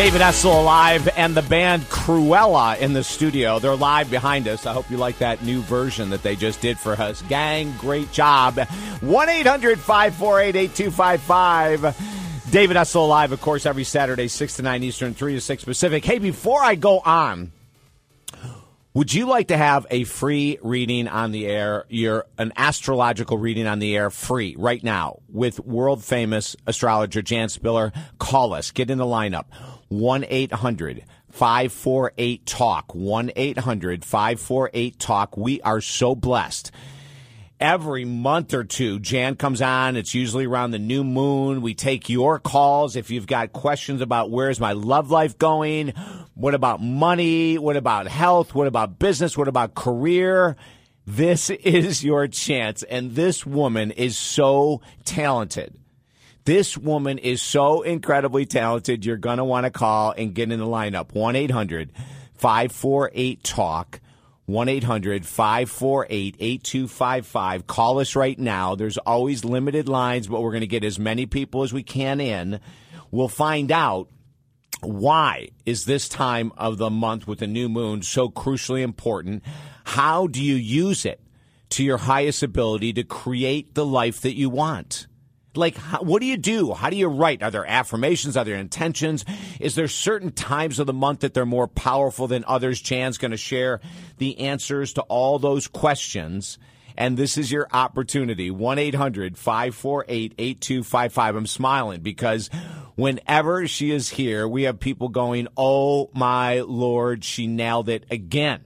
David Essel live and the band Cruella in the studio. They're live behind us. I hope you like that new version that they just did for us. Gang, great job. 1 800 548 8255. David Essel live, of course, every Saturday, 6 to 9 Eastern, 3 to 6 Pacific. Hey, before I go on, would you like to have a free reading on the air? You're an astrological reading on the air free right now with world famous astrologer Jan Spiller. Call us. Get in the lineup. 1 800 548 TALK. 1 800 548 TALK. We are so blessed. Every month or two, Jan comes on. It's usually around the new moon. We take your calls. If you've got questions about where's my love life going, what about money? What about health? What about business? What about career? This is your chance. And this woman is so talented. This woman is so incredibly talented. You're going to want to call and get in the lineup. 1 800 548 TALK. 1 800 548 8255. Call us right now. There's always limited lines, but we're going to get as many people as we can in. We'll find out why is this time of the month with the new moon so crucially important? How do you use it to your highest ability to create the life that you want? Like, how, what do you do? How do you write? Are there affirmations? Are there intentions? Is there certain times of the month that they're more powerful than others? Jan's going to share the answers to all those questions. And this is your opportunity. 1 800 548 8255. I'm smiling because whenever she is here, we have people going, Oh my Lord, she nailed it again.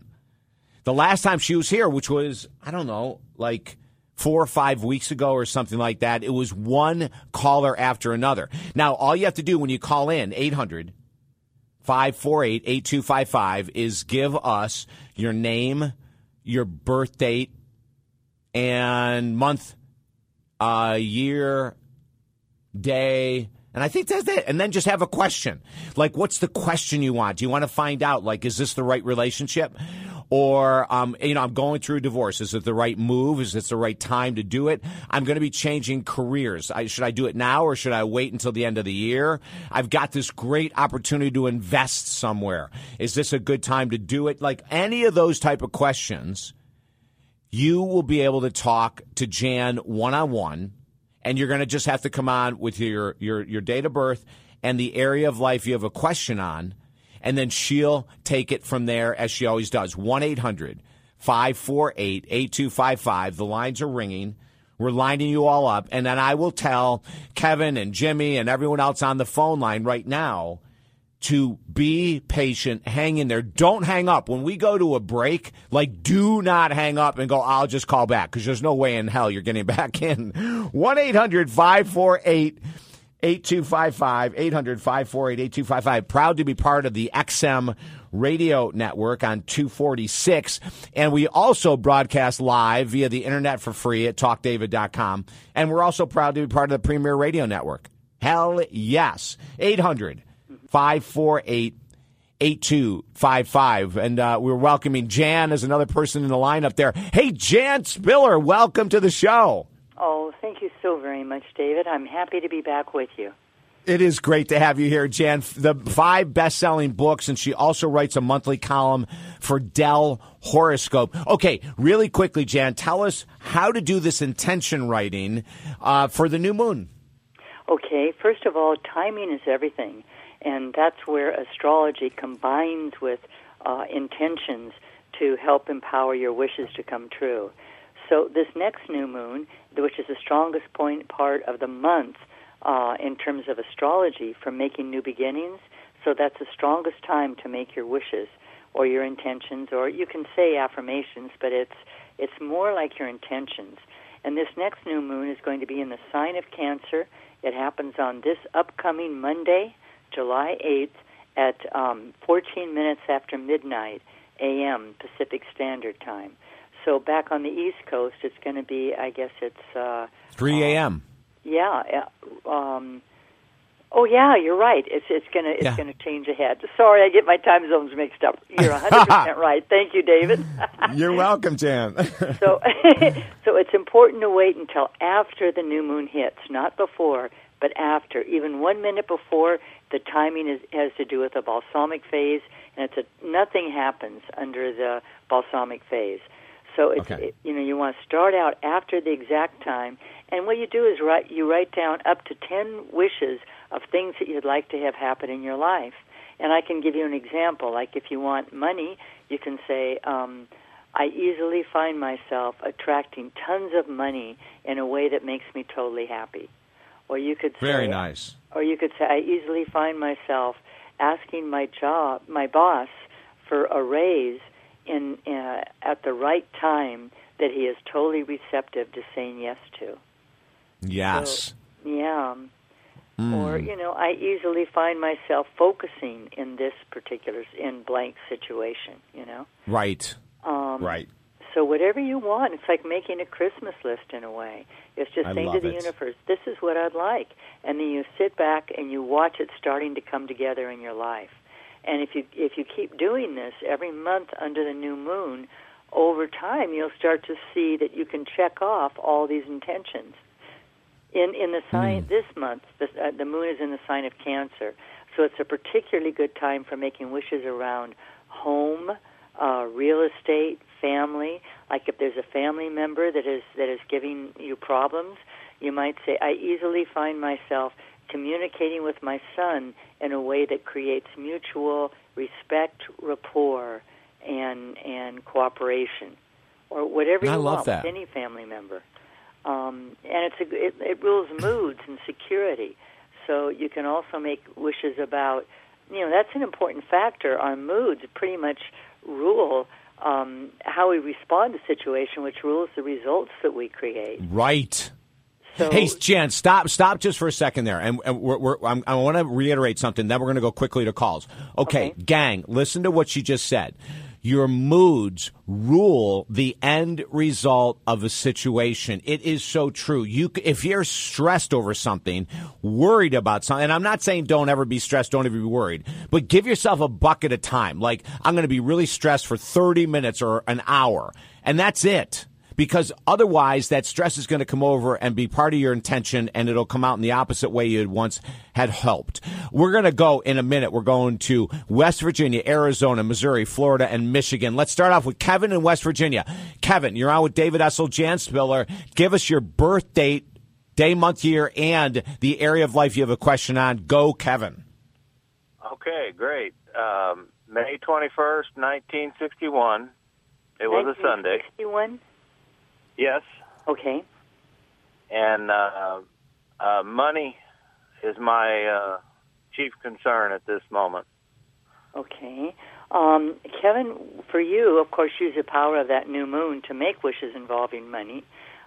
The last time she was here, which was, I don't know, like four or five weeks ago or something like that. It was one caller after another. Now, all you have to do when you call in, 800 548 8255, is give us your name, your birth date, and month, uh, year, day, and I think that's it. And then just have a question. Like, what's the question you want? Do you want to find out, like, is this the right relationship? Or, um, you know, I'm going through a divorce. Is it the right move? Is it the right time to do it? I'm going to be changing careers. I, should I do it now or should I wait until the end of the year? I've got this great opportunity to invest somewhere. Is this a good time to do it? Like any of those type of questions, you will be able to talk to Jan one on one and you're going to just have to come on with your, your, your date of birth and the area of life you have a question on, and then she'll take it from there as she always does. 1 800 548 8255. The lines are ringing. We're lining you all up, and then I will tell Kevin and Jimmy and everyone else on the phone line right now to be patient, hang in there. Don't hang up. When we go to a break, like do not hang up and go, I'll just call back because there's no way in hell you're getting back in. 1 800 548 8255 800 548 8255. Proud to be part of the XM radio network on 246. And we also broadcast live via the internet for free at talkdavid.com. And we're also proud to be part of the Premier Radio Network. Hell yes. 800 548 8255. And uh, we're welcoming Jan as another person in the lineup there. Hey, Jan Spiller, welcome to the show. Thank you so very much, David. I'm happy to be back with you. It is great to have you here, Jan. The five best selling books, and she also writes a monthly column for Dell Horoscope. Okay, really quickly, Jan, tell us how to do this intention writing uh, for the new moon. Okay, first of all, timing is everything. And that's where astrology combines with uh, intentions to help empower your wishes to come true. So this next new moon, which is the strongest point part of the month uh, in terms of astrology for making new beginnings, so that's the strongest time to make your wishes or your intentions, or you can say affirmations, but it's it's more like your intentions. And this next new moon is going to be in the sign of Cancer. It happens on this upcoming Monday, July 8th at um, 14 minutes after midnight a.m. Pacific Standard Time. So back on the East Coast, it's going to be, I guess it's uh, 3 a.m. Uh, yeah. Um, oh yeah, you're right. It's it's gonna it's yeah. gonna change ahead. Sorry, I get my time zones mixed up. You're 100 percent right. Thank you, David. you're welcome, Jan. so so it's important to wait until after the new moon hits, not before but after. Even one minute before, the timing is, has to do with the balsamic phase, and it's a, nothing happens under the balsamic phase. So it's Okay. it, you know you want to start out after the exact time, and what you do is write you write down up to ten wishes of things that you'd like to have happen in your life. And I can give you an example. Like if you want money, you can say, um, "I easily find myself attracting tons of money in a way that makes me totally happy." Or you could say, Very nice. or you could say, I easily find myself asking my job, my boss, for a raise in uh, at the right time that he is totally receptive to saying yes to. Yes. Yeah. Hmm. Or you know, I easily find myself focusing in this particular in blank situation. You know. right. Um, Right. So whatever you want, it's like making a Christmas list in a way. It's just I saying to the it. universe, "This is what I'd like," and then you sit back and you watch it starting to come together in your life. And if you if you keep doing this every month under the new moon, over time you'll start to see that you can check off all these intentions. In in the sign this month, the, uh, the moon is in the sign of Cancer, so it's a particularly good time for making wishes around home, uh, real estate, family. Like if there's a family member that is that is giving you problems, you might say, "I easily find myself communicating with my son in a way that creates mutual respect, rapport, and and cooperation." Or whatever you I love want that. with any family member um, and it's a, it, it rules moods and security. So you can also make wishes about, you know, that's an important factor. Our moods pretty much rule um, how we respond to situation, which rules the results that we create. Right. So, Hey, Jan, stop, stop just for a second there, and, and we're, we're, I'm, I want to reiterate something. Then we're going to go quickly to calls. Okay, Okay. gang, listen to what she just said. Your moods rule the end result of a situation. It is so true. You, if you're stressed over something, worried about something, and I'm not saying don't ever be stressed, don't ever be worried, but give yourself a bucket of time. Like I'm going to be really stressed for 30 minutes or an hour, and that's it because otherwise that stress is going to come over and be part of your intention and it'll come out in the opposite way you had once had hoped. We're going to go in a minute. We're going to West Virginia, Arizona, Missouri, Florida, and Michigan. Let's start off with Kevin in West Virginia. Kevin, you're on with David Essel, Jan Spiller. Give us your birth date, day, month, year, and the area of life you have a question on. Go, Kevin. Okay, great. Um, May 21st, 1961. It was a Sunday. 1961? Yes. Okay. And uh, uh, money is my uh, chief concern at this moment. Okay. Um, Kevin, for you, of course, use the power of that new moon to make wishes involving money.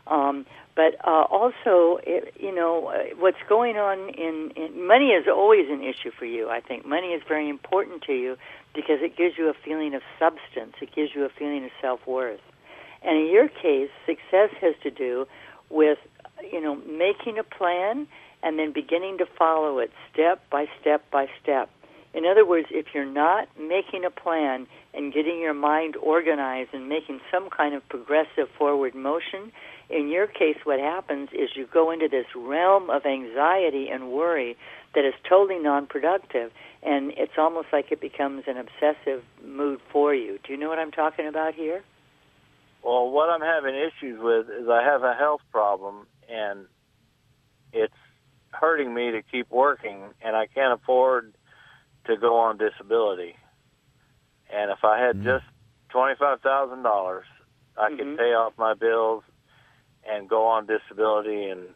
Um, but uh, also, it, you know, uh, what's going on in, in money is always an issue for you. I think money is very important to you because it gives you a feeling of substance. It gives you a feeling of self worth. And in your case, success has to do with, you know, making a plan and then beginning to follow it step by step by step. In other words, if you're not making a plan and getting your mind organized and making some kind of progressive forward motion, in your case, what happens is you go into this realm of anxiety and worry that is totally non-productive, and it's almost like it becomes an obsessive mood for you. Do you know what I'm talking about here? Well, what I'm having issues with is I have a health problem, and it's hurting me to keep working, and I can't afford to go on disability. And if I had just twenty-five thousand dollars, I Mhm. could pay off my bills and go on disability. And,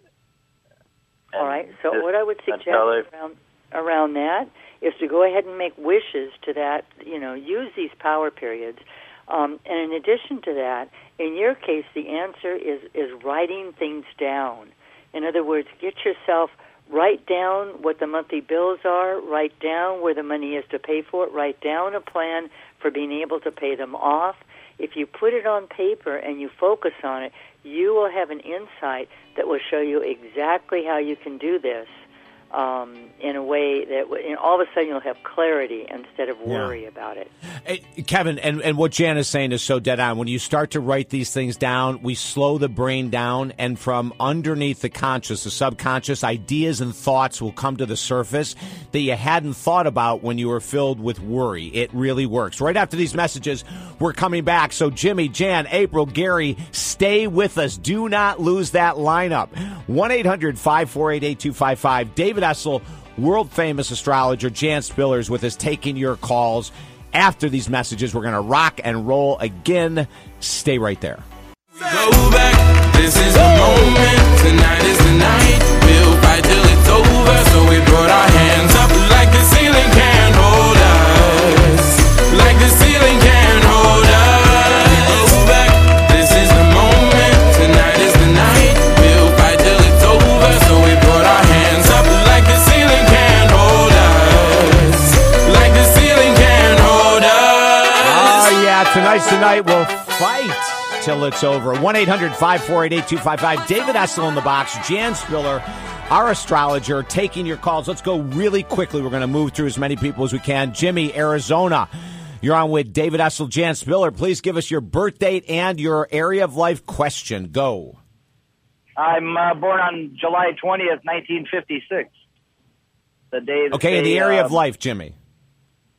and All right. So what I would suggest around around that is to go ahead and make wishes to that. You know, use these power periods. Um, and in addition to that, in your case, the answer is is writing things down. In other words, get yourself write down what the monthly bills are, write down where the money is to pay for it, write down a plan for being able to pay them off. If you put it on paper and you focus on it, you will have an insight that will show you exactly how you can do this um, in a way that you know, all of a sudden you'll have clarity instead of worry yeah. about it. Hey, Kevin, and, and what Jan is saying is so dead on. When you start to write these things down, we slow the brain down, and from underneath the conscious, the subconscious, ideas and thoughts will come to the surface that you hadn't thought about when you were filled with worry. It really works. Right after these messages, we're coming back. So, Jimmy, Jan, April, Gary, stay with us. Do not lose that lineup. 1 800 548 8255. David David Essel, world famous astrologer Jan Spiller's with us taking your calls. After these messages, we're going to rock and roll again. Stay right there. This is the moment. Tonight is the night. We'll fight till it's over. So we brought our hands up like Tonight's the night we'll fight till it's over. 1 800 548 8255. David Essel in the box. Jan Spiller, our astrologer, taking your calls. Let's go really quickly. We're going to move through as many people as we can. Jimmy, Arizona. You're on with David Essel, Jan Spiller. Please give us your birth date and your area of life question. Go. I'm uh, born on July 20th, 1956. The day. Okay, in the area uh, of life, Jimmy.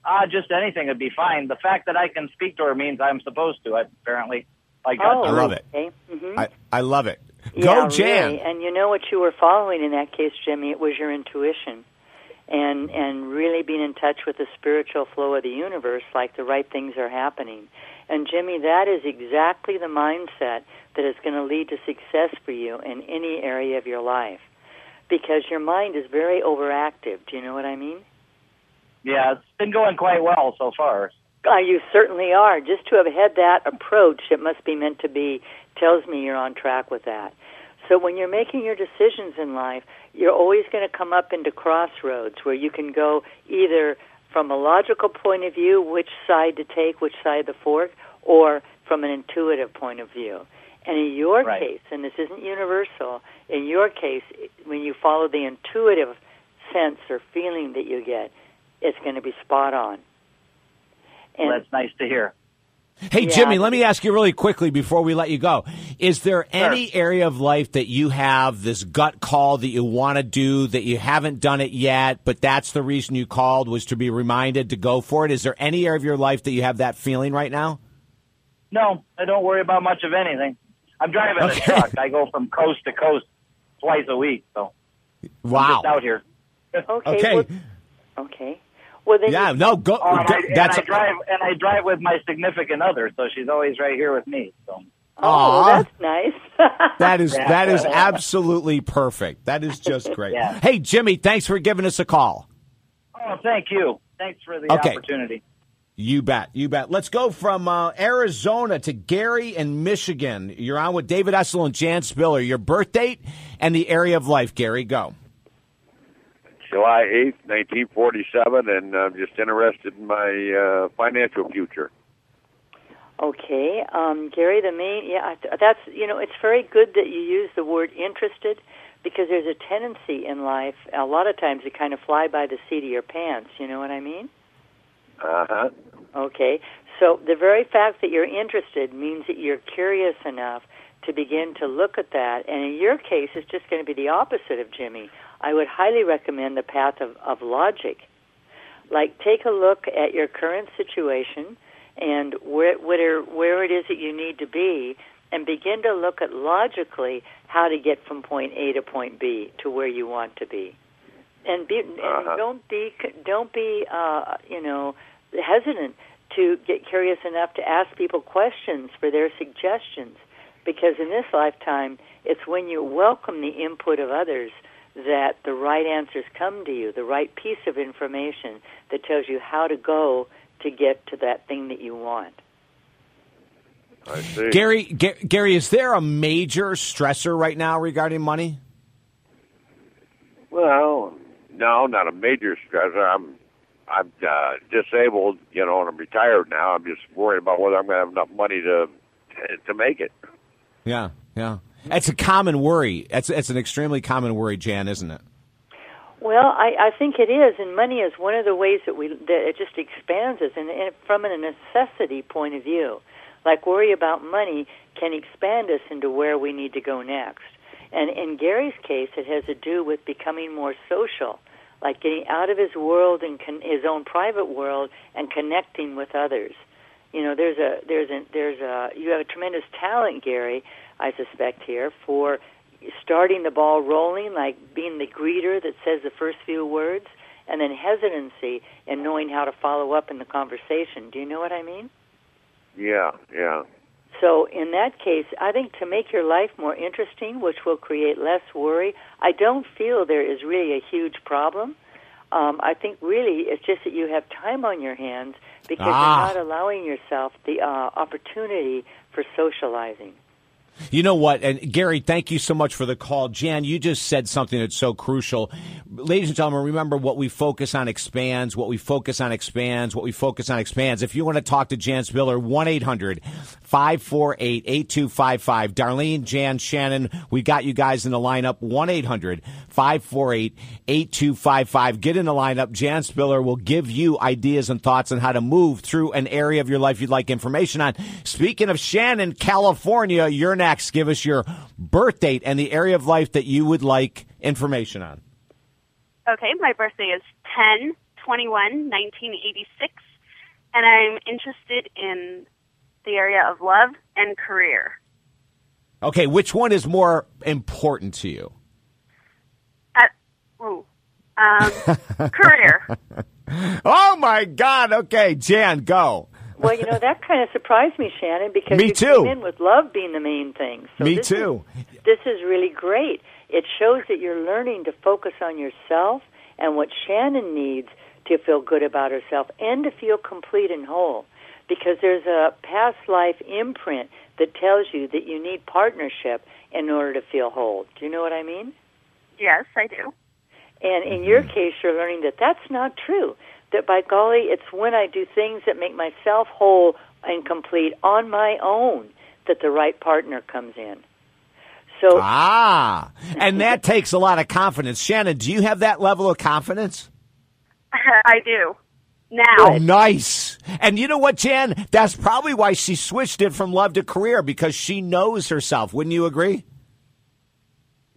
Uh, just anything would be fine. The fact that I can speak to her means I'm supposed to. Apparently, I got. Oh, I love it. Okay. Mm-hmm. I, I love it. Go, yeah, Jan. Really. And you know what you were following in that case, Jimmy? It was your intuition, and and really being in touch with the spiritual flow of the universe, like the right things are happening. And Jimmy, that is exactly the mindset that is going to lead to success for you in any area of your life, because your mind is very overactive. Do you know what I mean? Yeah, it's been going quite well so far. Uh, you certainly are. Just to have had that approach, it must be meant to be, tells me you're on track with that. So when you're making your decisions in life, you're always going to come up into crossroads where you can go either from a logical point of view, which side to take, which side of the fork, or from an intuitive point of view. And in your right. case, and this isn't universal, in your case, when you follow the intuitive sense or feeling that you get, it's going to be spot on. And well, that's nice to hear. Hey, yeah. Jimmy, let me ask you really quickly before we let you go. Is there any sure. area of life that you have this gut call that you want to do that you haven't done it yet, but that's the reason you called was to be reminded to go for it? Is there any area of your life that you have that feeling right now? No, I don't worry about much of anything. I'm driving okay. a truck. I go from coast to coast twice a week, so wow, out here. okay. Okay. Well, okay. Well, then yeah, no, go. Oh, and, I, that's and I drive, and I drive with my significant other, so she's always right here with me. So. Oh, that's nice. that is yeah. that is absolutely perfect. That is just great. yeah. Hey, Jimmy, thanks for giving us a call. Oh, thank you. Thanks for the okay. opportunity. You bet. You bet. Let's go from uh, Arizona to Gary in Michigan. You're on with David Essel and Jan Spiller. Your birth date and the area of life, Gary. Go. July 8th, 1947, and I'm just interested in my uh, financial future. Okay, um, Gary, the main, yeah, that's, you know, it's very good that you use the word interested because there's a tendency in life, a lot of times, to kind of fly by the seat of your pants. You know what I mean? Uh huh. Okay, so the very fact that you're interested means that you're curious enough to begin to look at that. And in your case, it's just going to be the opposite of Jimmy. I would highly recommend the path of, of logic. Like, take a look at your current situation and where, where, where it is that you need to be, and begin to look at logically how to get from point A to point B to where you want to be. And, be, uh-huh. and don't be don't be uh, you know hesitant to get curious enough to ask people questions for their suggestions because in this lifetime it's when you welcome the input of others that the right answers come to you, the right piece of information that tells you how to go to get to that thing that you want. I see. Gary, G- Gary, is there a major stressor right now regarding money? Well, no, not a major stressor. I'm I'm uh, disabled, you know, and I'm retired now. I'm just worried about whether I'm going to have enough money to to make it. Yeah, yeah. It's a common worry. It's it's an extremely common worry, Jan, isn't it? Well, I, I think it is, and money is one of the ways that we that it just expands us, and, and from a necessity point of view, like worry about money can expand us into where we need to go next. And in Gary's case, it has to do with becoming more social, like getting out of his world and con- his own private world and connecting with others. You know, there's a there's a there's a you have a tremendous talent, Gary. I suspect here for starting the ball rolling, like being the greeter that says the first few words, and then hesitancy and knowing how to follow up in the conversation. Do you know what I mean? Yeah, yeah. So in that case, I think to make your life more interesting, which will create less worry, I don't feel there is really a huge problem. Um, I think really it's just that you have time on your hands because Ah. you're not allowing yourself the uh, opportunity for socializing. You know what? And Gary, thank you so much for the call. Jan, you just said something that's so crucial. Ladies and gentlemen, remember what we focus on expands, what we focus on expands, what we focus on expands. If you want to talk to Jan Spiller, 1 800 548 8255. Darlene, Jan, Shannon, we got you guys in the lineup. 1 800 548 8255. Get in the lineup. Jan Spiller will give you ideas and thoughts on how to move through an area of your life you'd like information on. Speaking of Shannon, California, you're next. Give us your birth date and the area of life that you would like information on. Okay, my birthday is 10 21 1986, and I'm interested in the area of love and career. Okay, which one is more important to you? At, ooh, um, career. Oh my God. Okay, Jan, go. Well, you know that kind of surprised me, Shannon, because Me you too. came in with love being the main thing. So Me this too. Is, this is really great. It shows that you're learning to focus on yourself and what Shannon needs to feel good about herself and to feel complete and whole. Because there's a past life imprint that tells you that you need partnership in order to feel whole. Do you know what I mean? yes, I do. And in your case, you're learning that that's not true. That by golly, it's when I do things that make myself whole and complete on my own that the right partner comes in. So, Ah, and that takes a lot of confidence. Shannon, do you have that level of confidence? I do. Now, Oh, nice. And you know what, Jan? That's probably why she switched it from love to career because she knows herself. Wouldn't you agree?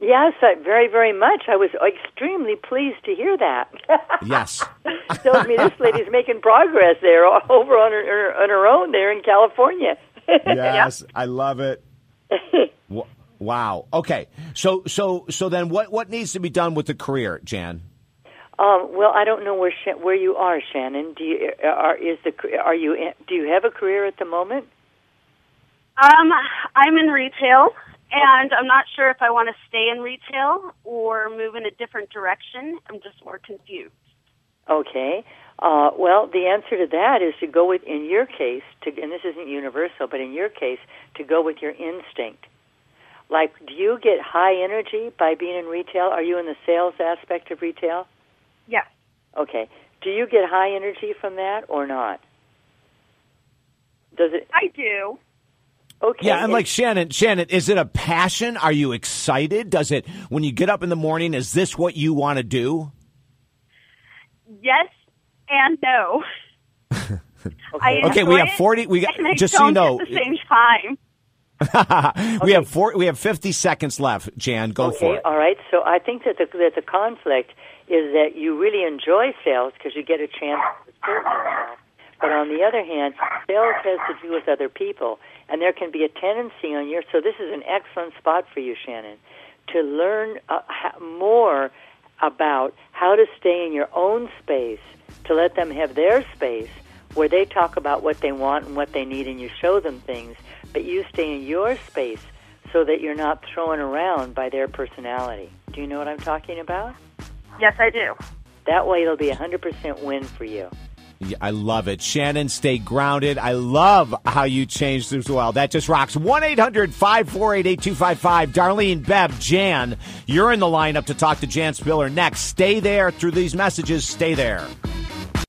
yes, I, very, very much. I was extremely pleased to hear that. Yes. Tells me this lady's making progress there over on her, on her own there in California. Yes, I love it. Wow. Okay. So so so then what what needs to be done with the career, Jan? Um, well, I don't know where where you are, Shannon. Do you are is the are you in, do you have a career at the moment? um, I'm in retail, and I'm not sure if I want to stay in retail or move in a different direction. I'm just more confused. Okay. Uh, well, the answer to that is to go with, in your case, to, and this isn't universal, but in your case, to go with your instinct. Like, do you get high energy by being in retail? Are you in the sales aspect of retail? Yes. Okay. Do you get high energy from that or not? Does it? I do. Okay. Yeah, and like Shannon, Shannon, is it a passion? Are you excited? Does it when you get up in the morning, is this what you want to do? Yes and no. I Okay, we have 40 we got and I just so you know. at the same time. we have four we have 50 seconds left, Jan. Go okay, for it. all right. So I think that the that the conflict is that you really enjoy sales because you get a chance to assert yourself. But on the other hand, sales has to do with other people, and there can be a tendency on your. So this is an excellent spot for you, Shannon, to learn uh, more about how to stay in your own space, to let them have their space where they talk about what they want and what they need, and you show them things, but you stay in your space so that you're not thrown around by their personality. Do you know what I'm talking about? Yes, I do. That way it'll be a 100% win for you. Yeah, I love it. Shannon, stay grounded. I love how you changed as well. That just rocks. 1 800 548 8255. Darlene, Bev, Jan, you're in the lineup to talk to Jan Spiller next. Stay there through these messages. Stay there.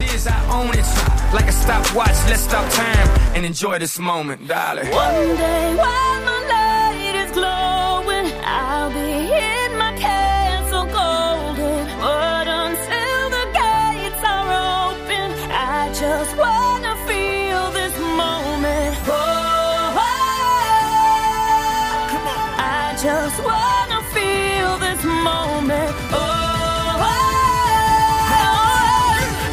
is I own it. Like a stopwatch, let's stop time and enjoy this moment, darling. One day while my light feel this moment. Oh, oh,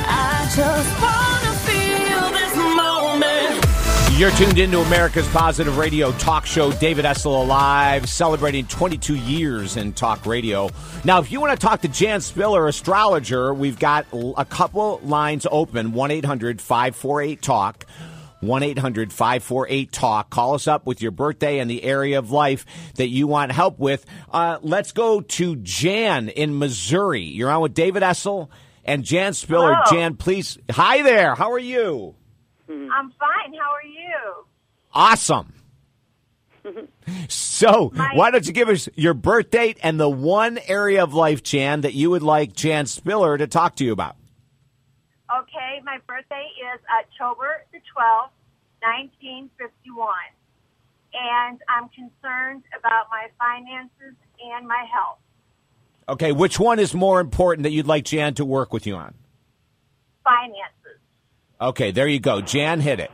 I just wanna feel this moment. You're tuned into America's Positive Radio Talk Show. David Essel alive, celebrating 22 years in talk radio. Now, if you want to talk to Jan Spiller, astrologer, we've got a couple lines open 1 800 548 TALK. 1 800 548 TALK. Call us up with your birthday and the area of life that you want help with. Uh, let's go to Jan in Missouri. You're on with David Essel and Jan Spiller. Hello. Jan, please. Hi there. How are you? I'm fine. How are you? Awesome. So, why don't you give us your birth date and the one area of life, Jan, that you would like Jan Spiller to talk to you about? Okay, my birthday is October the 12th, 1951. And I'm concerned about my finances and my health. Okay, which one is more important that you'd like Jan to work with you on? Finances. Okay, there you go. Jan, hit it.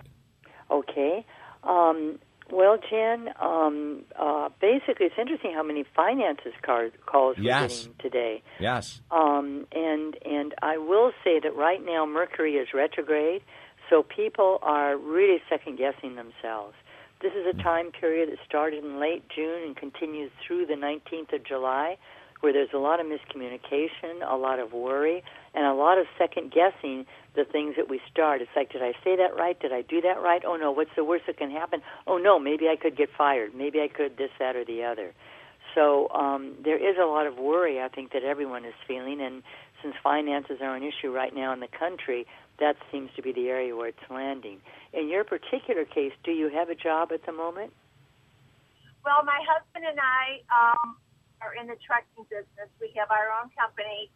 Okay. Um, well, Jan, um, uh, basically, it's interesting how many finances card, calls we're getting today. Yes. Um, and and I will say that right now Mercury is retrograde, so people are really second guessing themselves. This is a time period that started in late June and continues through the 19th of July, where there's a lot of miscommunication, a lot of worry, and a lot of second guessing the things that we start. It's like, did I say that right? Did I do that right? Oh no, what's the worst that can happen? Oh no, maybe I could get fired. Maybe I could this, that, or the other. So um, there is a lot of worry, I think, that everyone is feeling. And since finances are an issue right now in the country, that seems to be the area where it's landing. In your particular case, do you have a job at the moment? Well, my husband and I um, are in the trucking business. We have our own company,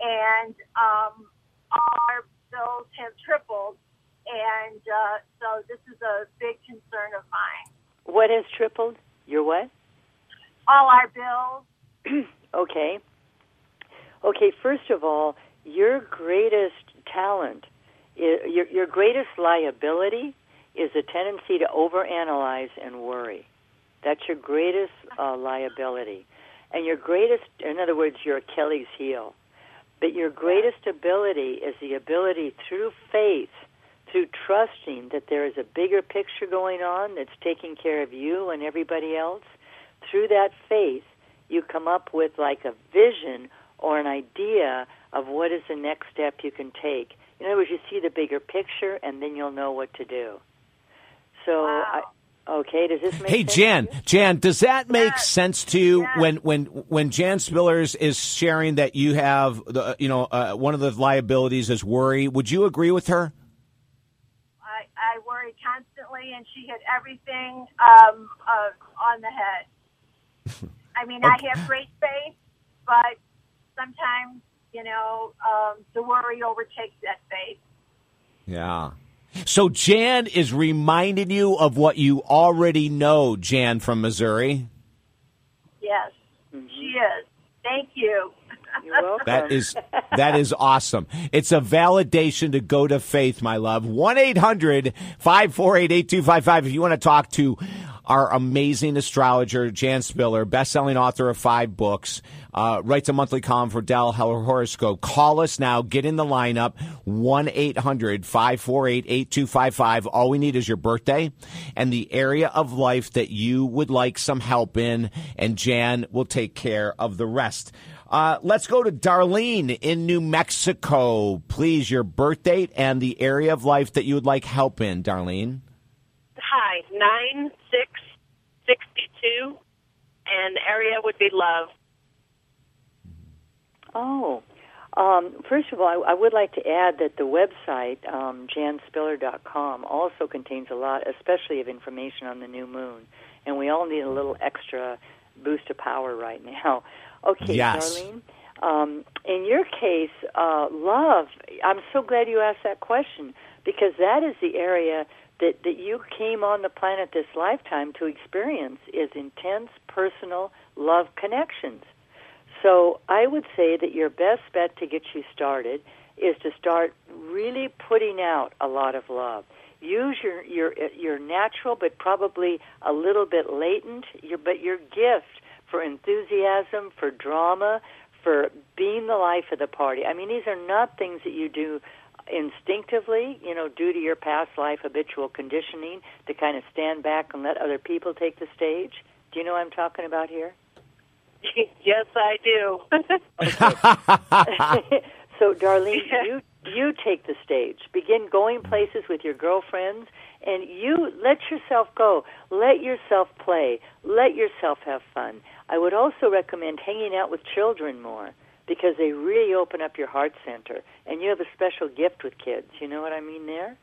and um, all our bills have tripled. And uh, so this is a big concern of mine. What has tripled? Your what? All our bills. okay. Okay, first of all, your greatest talent, your, your greatest liability is a tendency to overanalyze and worry. That's your greatest uh, liability. And your greatest, in other words, your Achilles heel. But your greatest ability is the ability through faith, through trusting that there is a bigger picture going on that's taking care of you and everybody else. Through that faith, you come up with like a vision or an idea of what is the next step you can take. In other words, you see the bigger picture and then you'll know what to do. So, I, okay, does this make Hey sense? Jan, Jan, does that make sense to you when when when Jan Spillers is sharing that you have the you know uh, one of the liabilities is worry? Would you agree with her? I, I worry constantly, and she hit everything um, uh, on the head. I mean, I have great faith, but sometimes, you know, um, the worry overtakes that faith. Yeah. So Jan is reminding you of what you already know, Jan from Missouri. Yes, she is. Thank you. You're welcome. That is that is awesome. It's a validation to go to faith, my love. 1-800-548-8255 if you want to talk to our amazing astrologer, Jan Spiller, best-selling author of five books, uh, writes a monthly column for Dell Heller Horoscope. Call us now. Get in the lineup. 1-800-548-8255. All we need is your birthday and the area of life that you would like some help in, and Jan will take care of the rest. Uh, let's go to Darlene in New Mexico. Please, your birth date and the area of life that you would like help in, Darlene. Hi, nine six sixty two, and area would be love. Oh, um, first of all, I, I would like to add that the website, um, janspiller.com, also contains a lot, especially of information on the new moon. And we all need a little extra boost of power right now. Okay, Yes. Darlene. Um, in your case, uh, love, I'm so glad you asked that question because that is the area that, that you came on the planet this lifetime to experience is intense personal love connections. So I would say that your best bet to get you started is to start really putting out a lot of love. Use your your your natural but probably a little bit latent your but your gift for enthusiasm, for drama, for being the life of the party. I mean, these are not things that you do instinctively, you know, due to your past life habitual conditioning, to kind of stand back and let other people take the stage? Do you know what I'm talking about here? yes, I do. so, Darlene, you you take the stage. Begin going places with your girlfriends, and you let yourself go. Let yourself play. Let yourself have fun. I would also recommend hanging out with children more because they really open up your heart center, and you have a special gift with kids. You know what I mean there?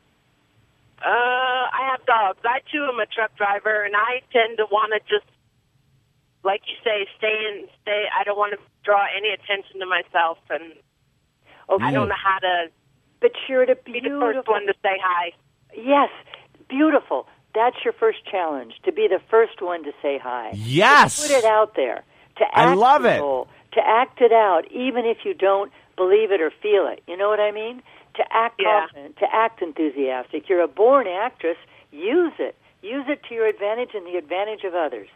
Uh, I have dogs. I too am a truck driver, and I tend to want to just, like you say, stay in, stay. I don't want to draw any attention to myself, and Okay. I don't know how to But you're at a be the first one to say hi. Yes, beautiful. That's your first challenge to be the first one to say hi. Yes. To put it out there. To act I love the it. To act it out, even if you don't believe it or feel it. You know what I mean? To act Yeah. confident, to act enthusiastic. You're a born actress. Use it. Use it to your advantage and the advantage of others.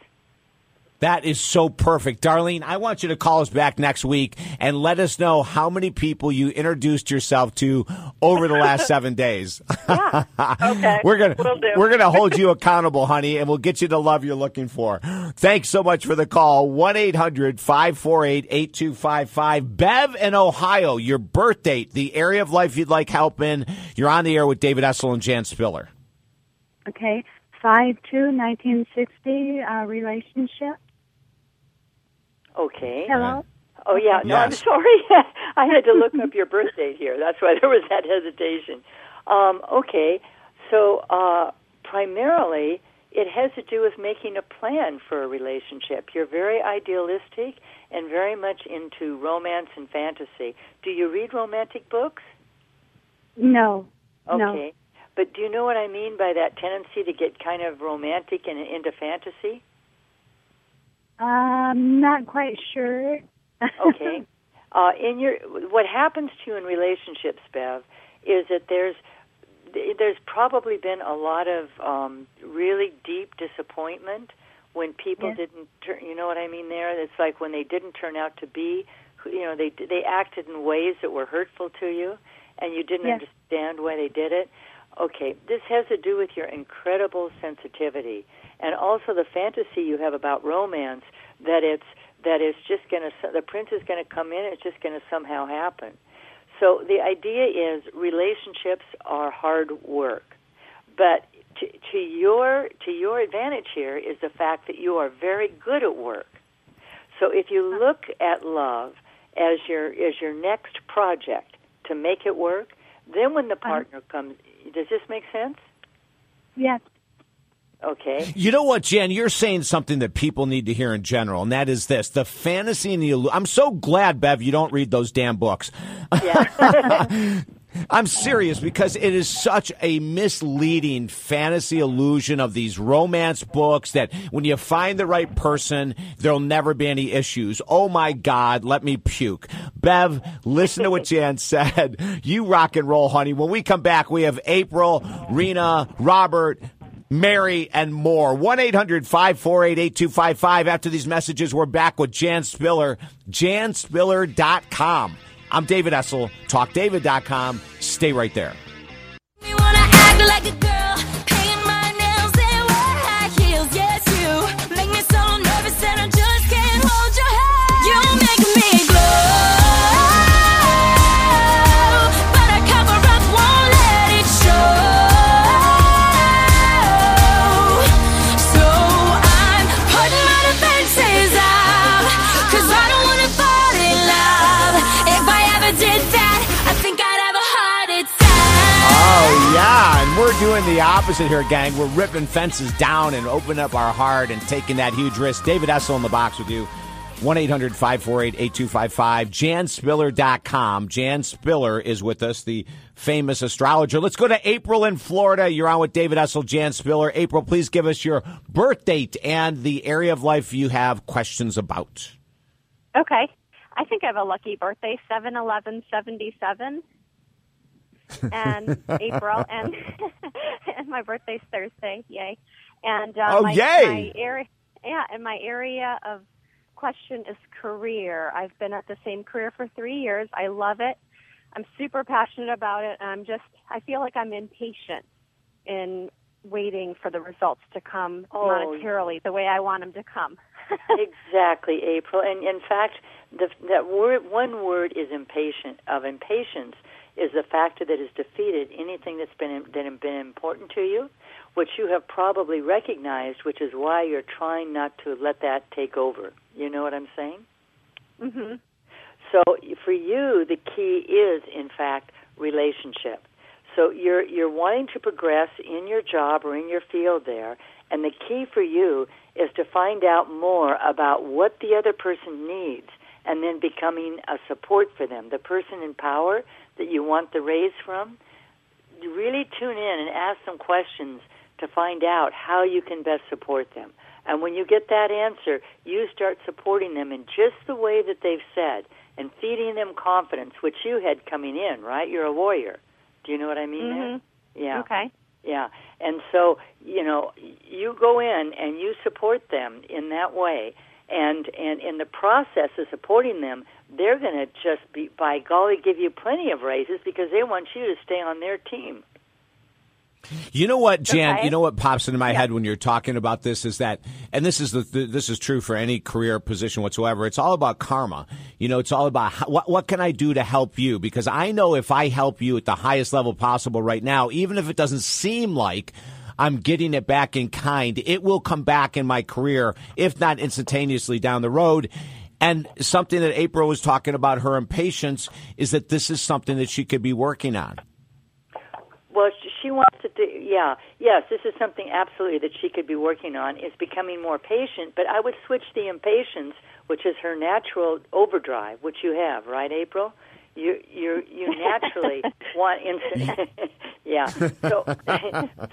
That is so perfect. Darlene, I want you to call us back next week and let us know how many people you introduced yourself to over the last seven days. Yeah. Okay. we're gonna do. we're gonna hold you accountable, honey, and we'll get you the love you're looking for. Thanks so much for the call. 1-800-548-8255. Bev in Ohio, your birth date, the area of life you'd like help in. You're on the air with David Essel and Jan Spiller. Okay. Five two nineteen sixty uh, relationship. Okay. Hello. Oh yeah, no, I'm sorry. I had to look up your birth date here. That's why there was that hesitation. Um, okay, so uh, primarily it has to do with making a plan for a relationship. You're very idealistic and very much into romance and fantasy. Do you read romantic books? No. Okay. No. But do you know what I mean by that tendency to get kind of romantic and into fantasy? I'm not quite sure. okay. Uh, in your what happens to you in relationships, Bev, is that there's there's probably been a lot of um, really deep disappointment when people Yes. didn't. Turn, you know what I mean? There, it's like when they didn't turn out to be. You know, they they acted in ways that were hurtful to you, and you didn't Yes. understand why they did it. Okay, this has to do with your incredible sensitivity and also the fantasy you have about romance that it's that it's just going to the prince is going to come in it's just going to somehow happen. So the idea is relationships are hard work. But to, to your to your advantage here is the fact that you are very good at work. So if you look at love as your as your next project to make it work, then when the uh-huh. partner comes, does this make sense? Yes. Okay. You know what, Jen? You're saying something that people need to hear in general, and that is this: the fantasy and the. illu- I'm so glad, Bev, you don't read those damn books. Yeah. I'm serious because it is such a misleading fantasy illusion of these romance books that when you find the right person, there'll never be any issues. Oh my God, let me puke. Bev, listen to what Jan said. You rock and roll, honey. When we come back, we have April, Rena, Robert, Mary, and more. 1 800 548 8255. After these messages, we're back with Jan Spiller, janspiller.com. I'm David Essel, talkdavid.com. Stay right there. Make me so nervous I just opposite here, gang. We're ripping fences down and opening up our heart and taking that huge risk. David Essel in the box with you. 1 800 548 8255. JanSpiller.com. Jan Spiller is with us, the famous astrologer. Let's go to April in Florida. You're on with David Essel, Jan Spiller. April, please give us your birth date and the area of life you have questions about. Okay. I think I have a lucky birthday, seven eleven seventy seven. And April and and my birthday's Thursday, yay. And uh, Oh, my, yay. my area yeah, and my area of question is career. I've been at the same career for three years. I love it. I'm super passionate about it, and I'm just I feel like I'm impatient in waiting for the results to come Oh. monetarily the way I want them to come. exactly, April. And in fact, the, that word, one word is impatient. Of impatience is the factor that has defeated anything that's been that has been important to you, which you have probably recognized, which is why you're trying not to let that take over. You know what I'm saying? Mhm. So for you, the key is, in fact, relationship. So you're you're wanting to progress in your job or in your field there, and the key for you is to find out more about what the other person needs, and then becoming a support for them. The person in power that you want the raise from, you really tune in and ask some questions to find out how you can best support them. And when you get that answer, you start supporting them in just the way that they've said and feeding them confidence, which you had coming in, right? You're a warrior. Do you know what I mean? Mhm. Yeah. Okay. Yeah. And so, you know, you go in and you support them in that way. And and in the process of supporting them, they're going to just be by golly give you plenty of raises because they want you to stay on their team. You know what, Jan? Okay. You know what pops into my head when you're talking about this is that, and this is the, the this is true for any career position whatsoever. It's all about karma. You know, it's all about how, what what can I do to help you? Because I know if I help you at the highest level possible right now, even if it doesn't seem like I'm getting it back in kind, it will come back in my career, if not instantaneously down the road. And something that April was talking about her impatience is that this is something that she could be working on. Well, she wants to do, yeah, yes, this is something absolutely that she could be working on, is becoming more patient, but I would switch the impatience, which is her natural overdrive, which you have, right, April? You you you naturally want instant, yeah. So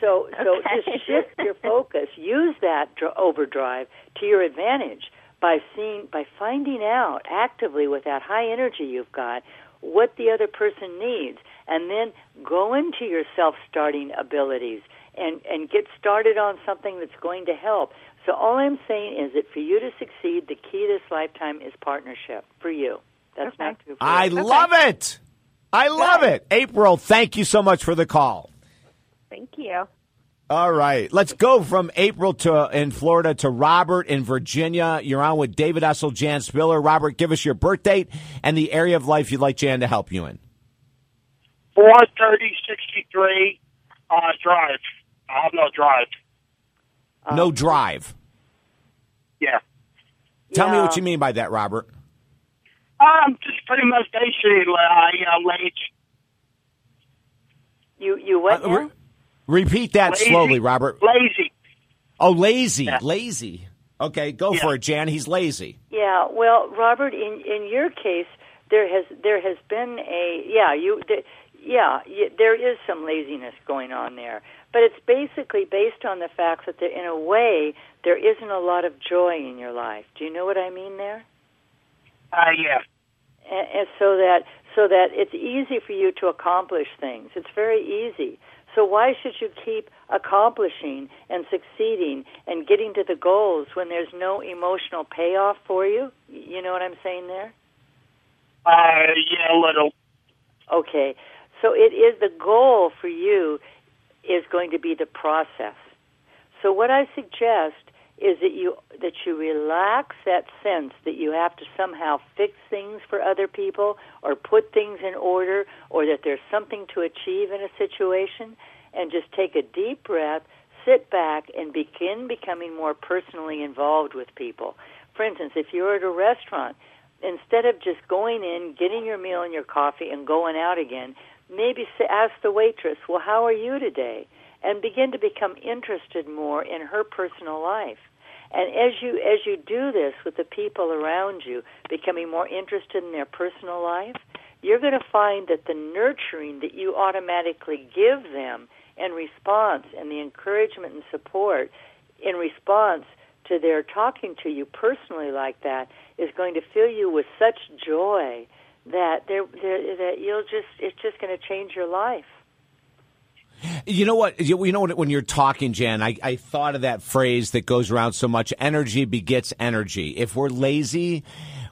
so so just shift your focus. Use that overdrive to your advantage by seeing by finding out actively with that high energy you've got what the other person needs and then go into your self-starting abilities and and get started on something that's going to help. So all I'm saying is that for you to succeed, the key to this lifetime is partnership for you. That's not true for I you. love it. I love it. April, thank you so much for the call. Thank you. All right. Let's go from April to in Florida to Robert in Virginia. You're on with David Essel, Jan Spiller. Robert, give us your birth date and the area of life you'd like Jan to help you in. Four thirty sixty three uh, drive. I have no drive. no drive. Yeah. Tell me what you mean by that, Robert. Um, just pretty much basically uh, you know, late. You you what Uh, re- repeat that Lazy. slowly, Robert. Lazy. Oh, lazy. Lazy. Okay, go for it, Jan. He's lazy. Yeah, well, Robert, in in your case, there has there has been a yeah you the, yeah y there is some laziness going on there, but it's basically based on the fact that there, in a way there isn't a lot of joy in your life. Do you know what I mean there? Uh, yeah. and, and so that so that it's easy for you to accomplish things. It's very easy. So why should you keep accomplishing and succeeding and getting to the goals when there's no emotional payoff for you? You know what I'm saying there? Uh, yeah, a little. Okay. So it is the goal for you is going to be the process. So what I suggest is that you that you relax that sense that you have to somehow fix things for other people or put things in order or that there's something to achieve in a situation and just take a deep breath, sit back and begin becoming more personally involved with people. For instance, if you're at a restaurant, instead of just going in, getting your meal and your coffee and going out again, maybe ask the waitress, "Well, how are you today?" and begin to become interested more in her personal life. And as you as you do this with the people around you, becoming more interested in their personal life, you're going to find that the nurturing that you automatically give them in response and the encouragement and support in response to their talking to you personally like that is going to fill you with such joy that they're, they're, that you'll just it's just going to change your life. You know what? You you know what? When you're talking, Jan, I, I thought of that phrase that goes around so much: energy begets energy. If we're lazy,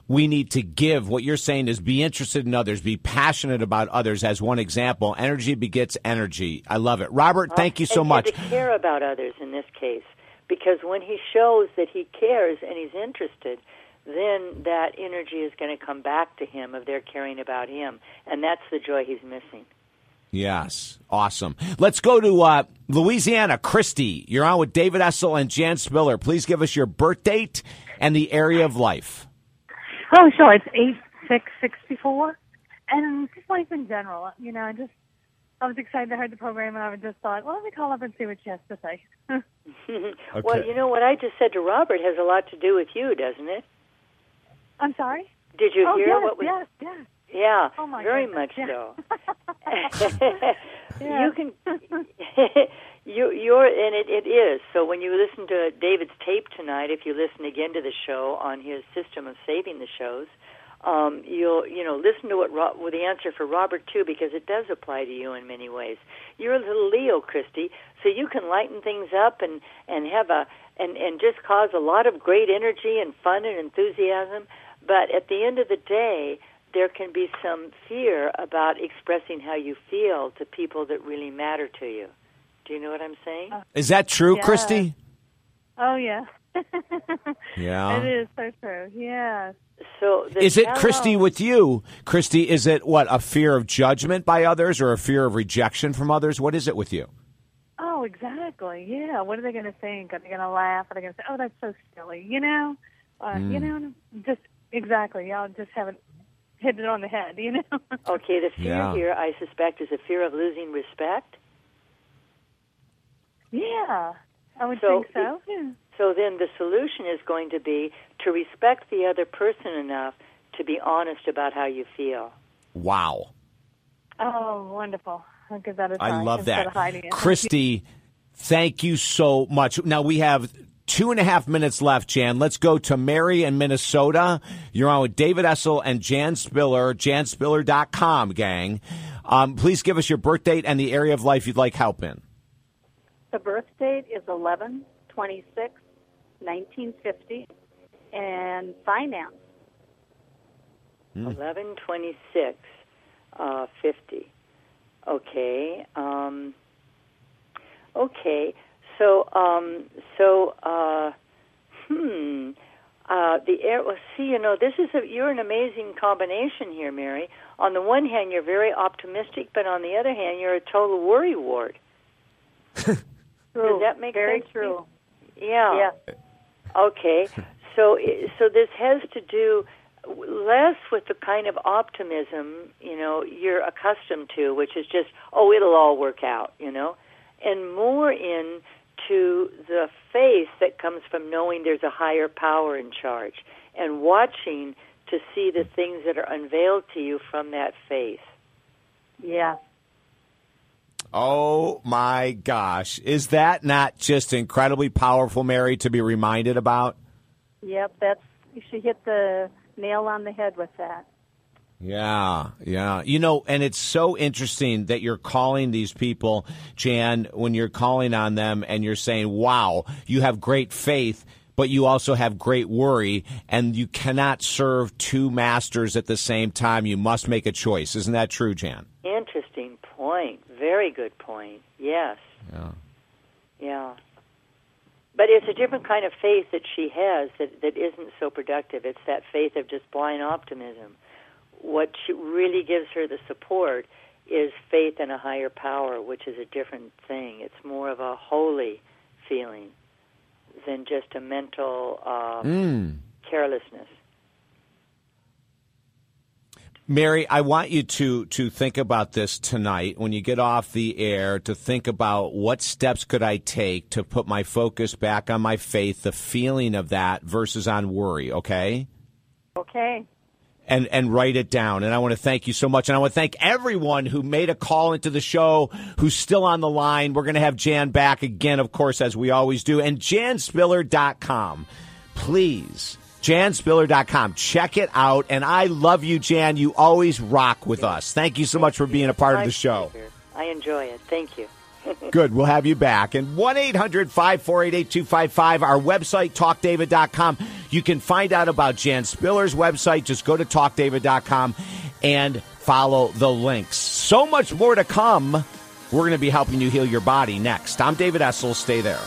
we need to give. What you're saying is be interested in others, be passionate about others. As one example, energy begets energy. I love it. Robert, thank you so and, much. And to care about others in this case, because when he shows that he cares and he's interested, then that energy is going to come back to him of their caring about him, and that's the joy he's missing. Yes, awesome. Let's go to uh, Louisiana. Christy, you're on with David Essel and Jan Spiller. Please give us your birth date and the area of life. Oh, sure. It's eight six sixty four, and just life in general. You know, I just I was excited to hear the program, and I just thought, well, let me call up and see what she has to say. Well, you know what I just said to Robert has a lot to do with you, doesn't it? I'm sorry. Did you oh, hear yes, what was? yes, yes. Yeah, Oh, my very goodness, much yeah. so. You can, you you're, and it, it is. So when you listen to David's tape tonight, if you listen again to the show on his system of saving the shows, um, you'll you know listen to what Ro- well, the answer for Robert too, because it does apply to you in many ways. You're a little Leo, Christy, so you can lighten things up and and have a and and just cause a lot of great energy and fun and enthusiasm. But at the end of the day, there can be some fear about expressing how you feel to people that really matter to you. Do you know what I'm saying? Is that true, Yeah. Christy? Oh yeah. Yeah. It is so true. Yeah. So the Is it challenge- Christy with you? Christy, is it what a fear of judgment by others or a fear of rejection from others? What is it with you? Oh, exactly. Yeah. What are they going to think? Are they going to laugh? Are they going to say, "Oh, that's so silly"? You know. Uh, You Mm. know. Just exactly. Y'all just haven't hit it on the head. You know. Okay, the fear Yeah. here, I suspect, is a fear of losing respect. Yeah. I would So think so. Yeah. So then the solution is going to be to respect the other person enough to be honest about how you feel. Wow. Oh, wonderful. I'll give that a try. I love that. Of hiding it. Christy, thank you so much. Now we have two and a half minutes left, Jan. Let's go to Mary in Minnesota. You're on with David Essel and Jan Spiller, janspiller.com, gang. Um, please give us your birth date and the area of life you'd like help in. The birth date is eleven twenty six, nineteen fifty, and finance. Eleven twenty six, uh, fifty. Okay. Um, okay. So, um, so, uh, hmm. Uh, the air. Well, see, you know, this is a. You're an amazing combination here, Mary. On the one hand, you're very optimistic, but on the other hand, you're a total worry ward. True. Does that make Very sense? true. you? Yeah. Okay. So so this has to do less with the kind of optimism, you know, you're accustomed to, which is just, oh, it'll all work out, you know, and more in to the faith that comes from knowing there's a higher power in charge and watching to see the things that are unveiled to you from that faith. Yeah. Oh my gosh. Is that not just incredibly powerful, Mary, to be reminded about? Yep. That's she hit the nail on the head with that. Yeah, yeah. You know, and it's so interesting that you're calling these people, Jan, when you're calling on them and you're saying, wow, you have great faith, but you also have great worry, and you cannot serve two masters at the same time. You must make a choice. Isn't that true, Jan? Interesting point. Very good point. Yes. Yeah. Yeah. But it's a different kind of faith that she has that, that isn't so productive. It's that faith of just blind optimism. What she really gives her the support is faith in a higher power, which is a different thing. It's more of a holy feeling than just a mental uh, Mm. carelessness. Mary, I want you to to think about this tonight when you get off the air to think about what steps could I take to put my focus back on my faith, the feeling of that versus on worry, okay? Okay. And and write it down. And I want to thank you so much. And I want to thank everyone who made a call into the show, who's still on the line. We're going to have Jan back again, of course, as we always do. And janspiller.com. Please janspiller.com. Check it out. And I love you, Jan. You always rock with us. Thank you so much for being a part of the show. I enjoy it. Thank you. Good. We'll have you back. And 1 800 548 8255, our website, talkdavid.com. You can find out about Jan Spiller's website. Just go to talkdavid.com and follow the links. So much more to come. We're going to be helping you heal your body next. I'm David Essel. Stay there.